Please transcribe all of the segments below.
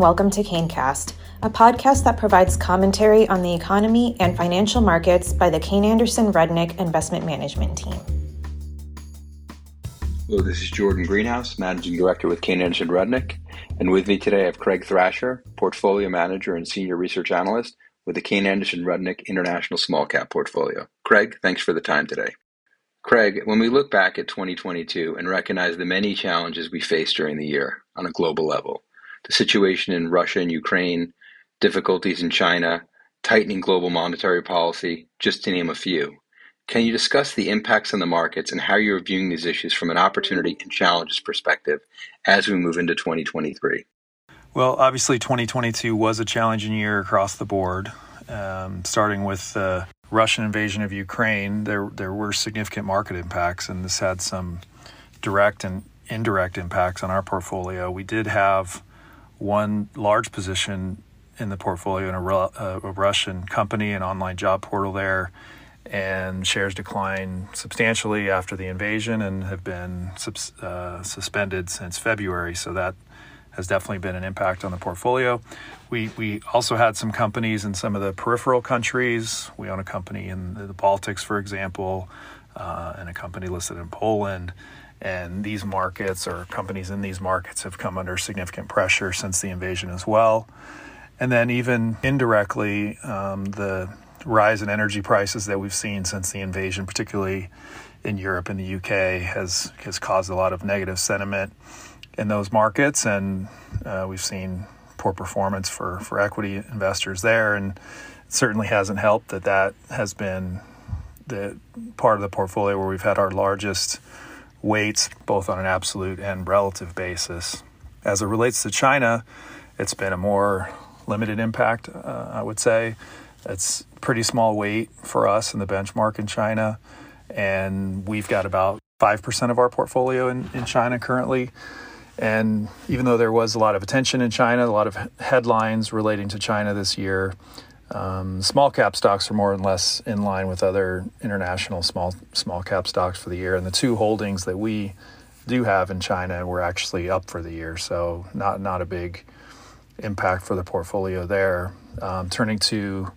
welcome to KayneCast, a podcast that provides commentary on the economy and financial markets by the Kayne Anderson Rudnick Investment Management Team. Hello, this is Jordan Greenhouse, Managing Director with Kayne Anderson Rudnick, and with me today I have Craig Thrasher, Portfolio Manager and Senior Research Analyst with the Kayne Anderson Rudnick International Small Cap Portfolio. Craig, thanks for the time today. Craig, when we look back at 2022 and recognize the many challenges we faced during the year on a global level, the situation in Russia and Ukraine, difficulties in China, tightening global monetary policy, just to name a few. Can you discuss the impacts on the markets and how you're viewing these issues from an opportunity and challenges perspective as we move into 2023? Well, obviously, 2022 was a challenging year across the board. Um, starting with the Russian invasion of Ukraine, there there were significant market impacts, and this had some direct and indirect impacts on our portfolio. We did have one large position in the portfolio in a, uh, a, Russian company, an online job portal there, and shares declined substantially after the invasion and have been uh, suspended since February. So that has definitely been an impact on the portfolio. We we also had some companies in some of the peripheral countries. We own a company in the Baltics, for example, uh, and a company listed in Poland and these markets or companies in these markets have come under significant pressure since the invasion as well. And then, even indirectly, um, the rise in energy prices that we've seen since the invasion, particularly in Europe and the UK, has has caused a lot of negative sentiment in those markets, and uh, we've seen poor performance for for equity investors there, and it certainly hasn't helped that that has been the part of the portfolio where we've had our largest weights, both on an absolute and relative basis. As it relates to China, it's been a more limited impact, uh, I would say. It's pretty small weight for us in the benchmark in China, and we've got about 5% of our portfolio in, in China currently. And even though there was a lot of attention in China, a lot of headlines relating to China this year, um, small cap stocks are more or less in line with other international small small cap stocks for the year, and the two holdings that we do have in China were actually up for the year, so not not a big impact for the portfolio there. Um, turning to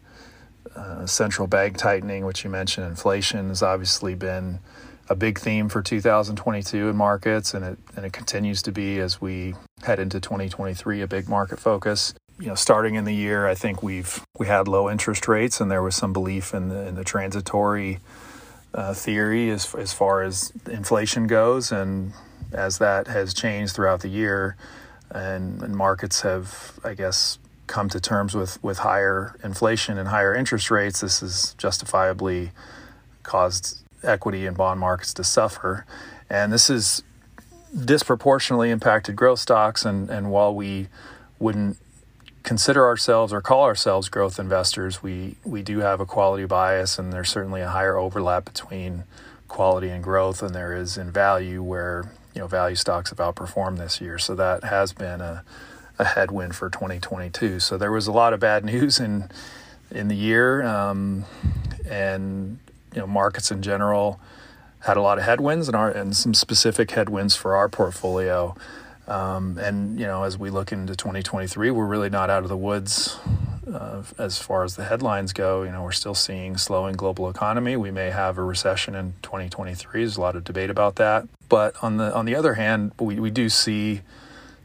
uh, central bank tightening, which you mentioned, inflation has obviously been a big theme for 2022 in markets, and it and it continues to be as we head into 2023 a big market focus you know, starting in the year, I think we've we had low interest rates, and there was some belief in the, in the transitory uh, theory as as far as inflation goes, and as that has changed throughout the year, and, and markets have, I guess, come to terms with with higher inflation and higher interest rates. This has justifiably caused equity and bond markets to suffer, and this has disproportionately impacted growth stocks. And and while we wouldn't consider ourselves or call ourselves growth investors, we we do have a quality bias, and there's certainly a higher overlap between quality and growth than there is in value, where you know value stocks have outperformed this year. So that has been a a headwind for 2022. So there was a lot of bad news in in the year, um, and you know markets in general had a lot of headwinds and our and some specific headwinds for our portfolio. Um, and you know, as we look into 2023, we're really not out of the woods uh, as far as the headlines go. You know, we're still seeing slowing global economy. We may have a recession in 2023. There's a lot of debate about that. But on the on the other hand, we, we do see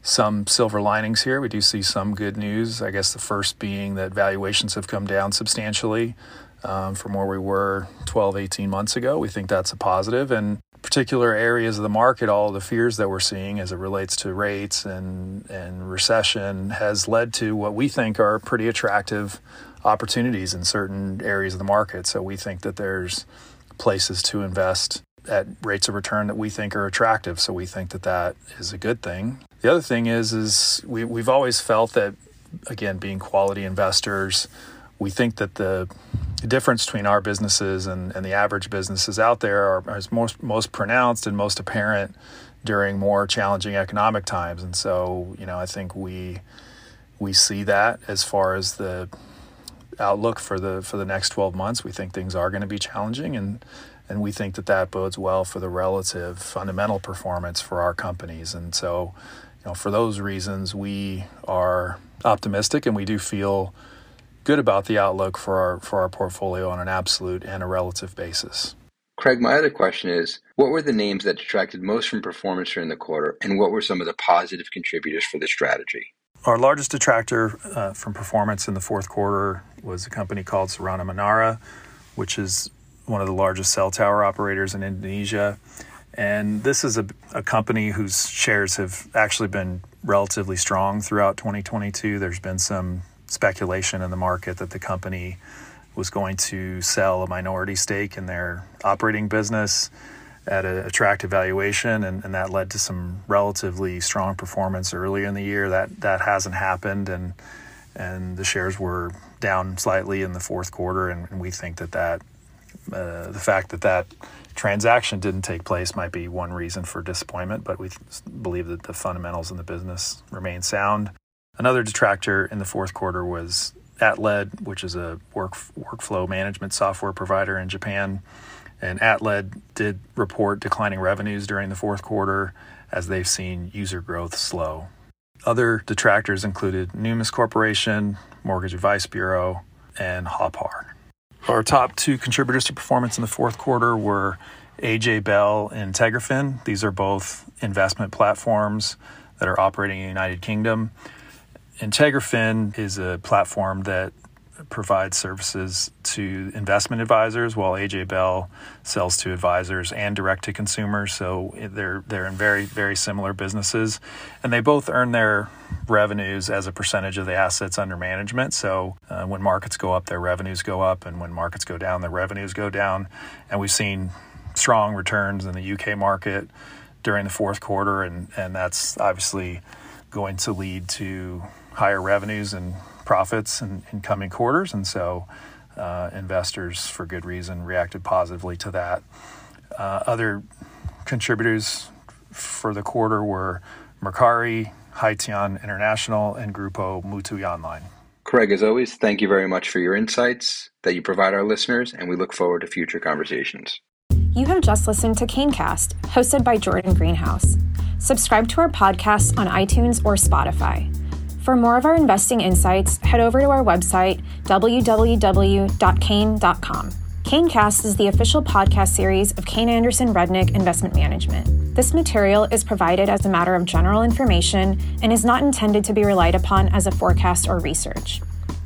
some silver linings here. We do see some good news. I guess the first being that valuations have come down substantially um, from where we were 12, 18 months ago. We think that's a positive. And particular areas of the market, all the fears that we're seeing as it relates to rates and, and recession has led to what we think are pretty attractive opportunities in certain areas of the market. So we think that there's places to invest at rates of return that we think are attractive. So we think that that is a good thing. The other thing is, is we, we've always felt that, again, being quality investors, we think that the difference between our businesses and, and the average businesses out there are, is most most pronounced and most apparent during more challenging economic times. And so, you know, I think we we see that as far as the outlook for the for the next 12 months. We think things are going to be challenging, and and we think that that bodes well for the relative fundamental performance for our companies. And so, you know, for those reasons, we are optimistic, and we do feel good about the outlook for our for our portfolio on an absolute and a relative basis. Craig, my other question is what were the names that detracted most from performance during the quarter, and what were some of the positive contributors for the strategy? Our largest detractor uh, from performance in the fourth quarter was a company called Sarana Menara, which is one of the largest cell tower operators in Indonesia. And this is a, a company whose shares have actually been relatively strong throughout 2022. There's been some speculation in the market that the company was going to sell a minority stake in their operating business at an attractive valuation, and, and, that led to some relatively strong performance early in the year. That that hasn't happened, and and the shares were down slightly in the fourth quarter, and, and we think that that uh, the fact that that transaction didn't take place might be one reason for disappointment, but we believe that the fundamentals in the business remain sound. Another detractor in the fourth quarter was AtLed, which is a work, workflow management software provider in Japan. And AtLed did report declining revenues during the fourth quarter as they've seen user growth slow. Other detractors included Numis Corporation, Mortgage Advice Bureau, and Hopar. Our top two contributors to performance in the fourth quarter were AJ Bell and Integrafin. These are both investment platforms that are operating in the United Kingdom. Integrafin is a platform that provides services to investment advisors, while AJ Bell sells to advisors and direct to consumers. So they're they're in very very similar businesses, and they both earn their revenues as a percentage of the assets under management. So uh, when markets go up, their revenues go up, and when markets go down, their revenues go down. And we've seen strong returns in the UK market during the fourth quarter, and and that's obviously going to lead to higher revenues and profits in, in coming quarters. And so uh, investors, for good reason, reacted positively to that. Uh, other contributors for the quarter were Mercari, Haitian International, and Gruppo Mutui Online. Craig, as always, thank you very much for your insights that you provide our listeners, and we look forward to future conversations. You have just listened to KayneCast, hosted by Jordan Greenhouse. Subscribe to our podcast on iTunes or Spotify. For more of our investing insights, head over to our website, www.kayne.com. KayneCast is the official podcast series of Kayne Anderson Rudnick Investment Management. This material is provided as a matter of general information and is not intended to be relied upon as a forecast or research.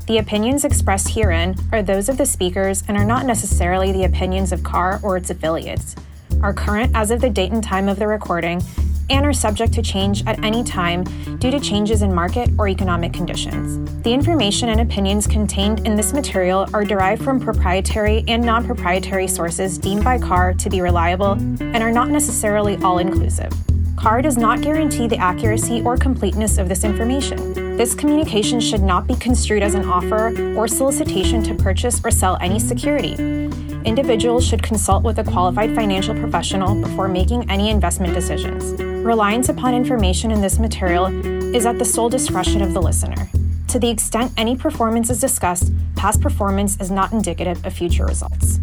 The opinions expressed herein are those of the speakers and are not necessarily the opinions of KAR or its affiliates, are current as of the date and time of the recording, and are subject to change at any time due to changes in market or economic conditions. The information and opinions contained in this material are derived from proprietary and non proprietary sources deemed by KAR to be reliable and are not necessarily all inclusive. KAR does not guarantee the accuracy or completeness of this information. This communication should not be construed as an offer or solicitation to purchase or sell any security. Individuals should consult with a qualified financial professional before making any investment decisions. Reliance upon information in this material is at the sole discretion of the listener. To the extent any performance is discussed, past performance is not indicative of future results.